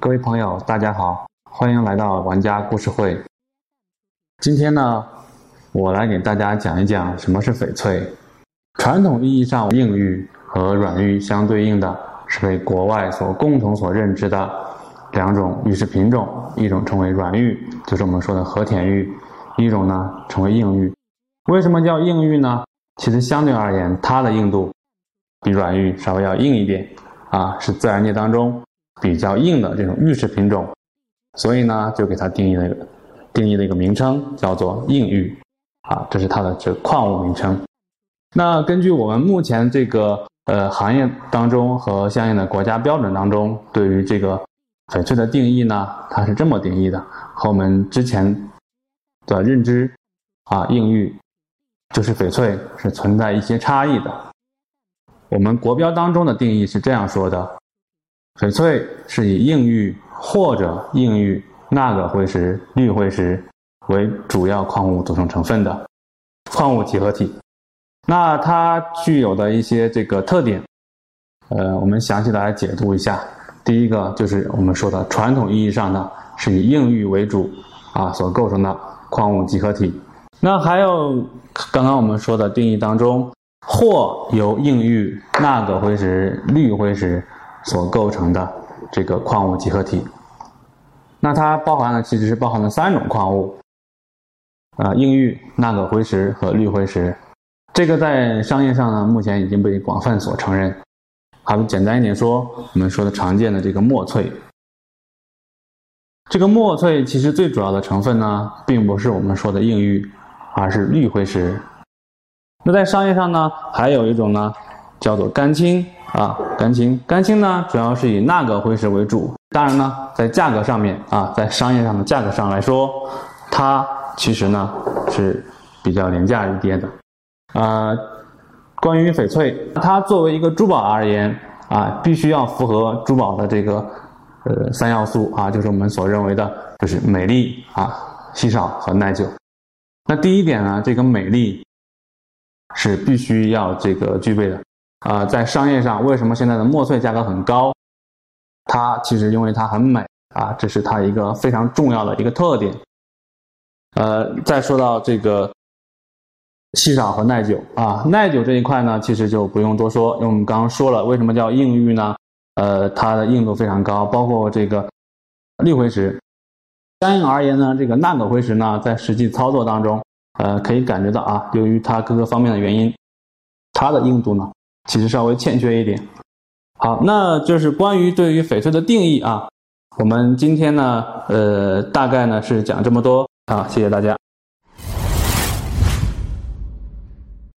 各位朋友，大家好，欢迎来到玩家故事会。今天呢，我来给大家讲一讲什么是翡翠。传统意义上，硬玉和软玉相对应的是被国外所共同所认知的两种玉石品种，一种称为软玉，就是我们说的和田玉；一种呢称为硬玉。为什么叫硬玉呢？其实相对而言，它的硬度比软玉稍微要硬一点啊，是自然界当中。比较硬的这种玉石品种，所以呢，就给它定义了一个定义了一个名称，叫做硬玉，啊，这是它的这矿物名称。那根据我们目前这个呃行业当中和相应的国家标准当中，对于这个翡翠的定义呢，它是这么定义的，和我们之前的认知啊，硬玉就是翡翠是存在一些差异的。我们国标当中的定义是这样说的。翡翠是以硬玉或者硬玉钠铬辉石、绿辉石为主要矿物组成成分的矿物集合体。那它具有的一些这个特点，呃，我们详细的来解读一下。第一个就是我们说的传统意义上的是以硬玉为主啊所构成的矿物集合体。那还有刚刚我们说的定义当中，或由硬玉、钠铬辉石、绿辉石。所构成的这个矿物集合体，那它包含了其实是包含了三种矿物，啊，硬玉、钠铬辉石和绿辉石。这个在商业上呢，目前已经被广泛所承认。好，简单一点说，我们说的常见的这个墨翠，这个墨翠其实最主要的成分呢，并不是我们说的硬玉，而是绿辉石。那在商业上呢，还有一种呢，叫做干青。啊，甘青，甘青呢，主要是以钠铬辉石为主。当然呢，在价格上面啊，在商业上的价格上来说，它其实呢是比较廉价一点的。呃，关于翡翠，它作为一个珠宝而言啊，必须要符合珠宝的这个呃三要素啊，就是我们所认为的，就是美丽啊、稀少和耐久。那第一点呢，这个美丽是必须要这个具备的。啊，在商业上，为什么现在的墨翠价格很高？它其实因为它很美啊，这是它一个非常重要的一个特点。呃，再说到这个稀少和耐久啊，耐久这一块呢，其实就不用多说，因为我们刚刚说了，为什么叫硬玉呢？呃，它的硬度非常高，包括这个绿辉石。相应而言呢，这个钠铬辉石呢，在实际操作当中，呃，可以感觉到啊，由于它各个方面的原因，它的硬度呢。其实稍微欠缺一点。好，那就是关于对于翡翠的定义啊。我们今天呢，呃，大概呢是讲这么多啊，谢谢大家。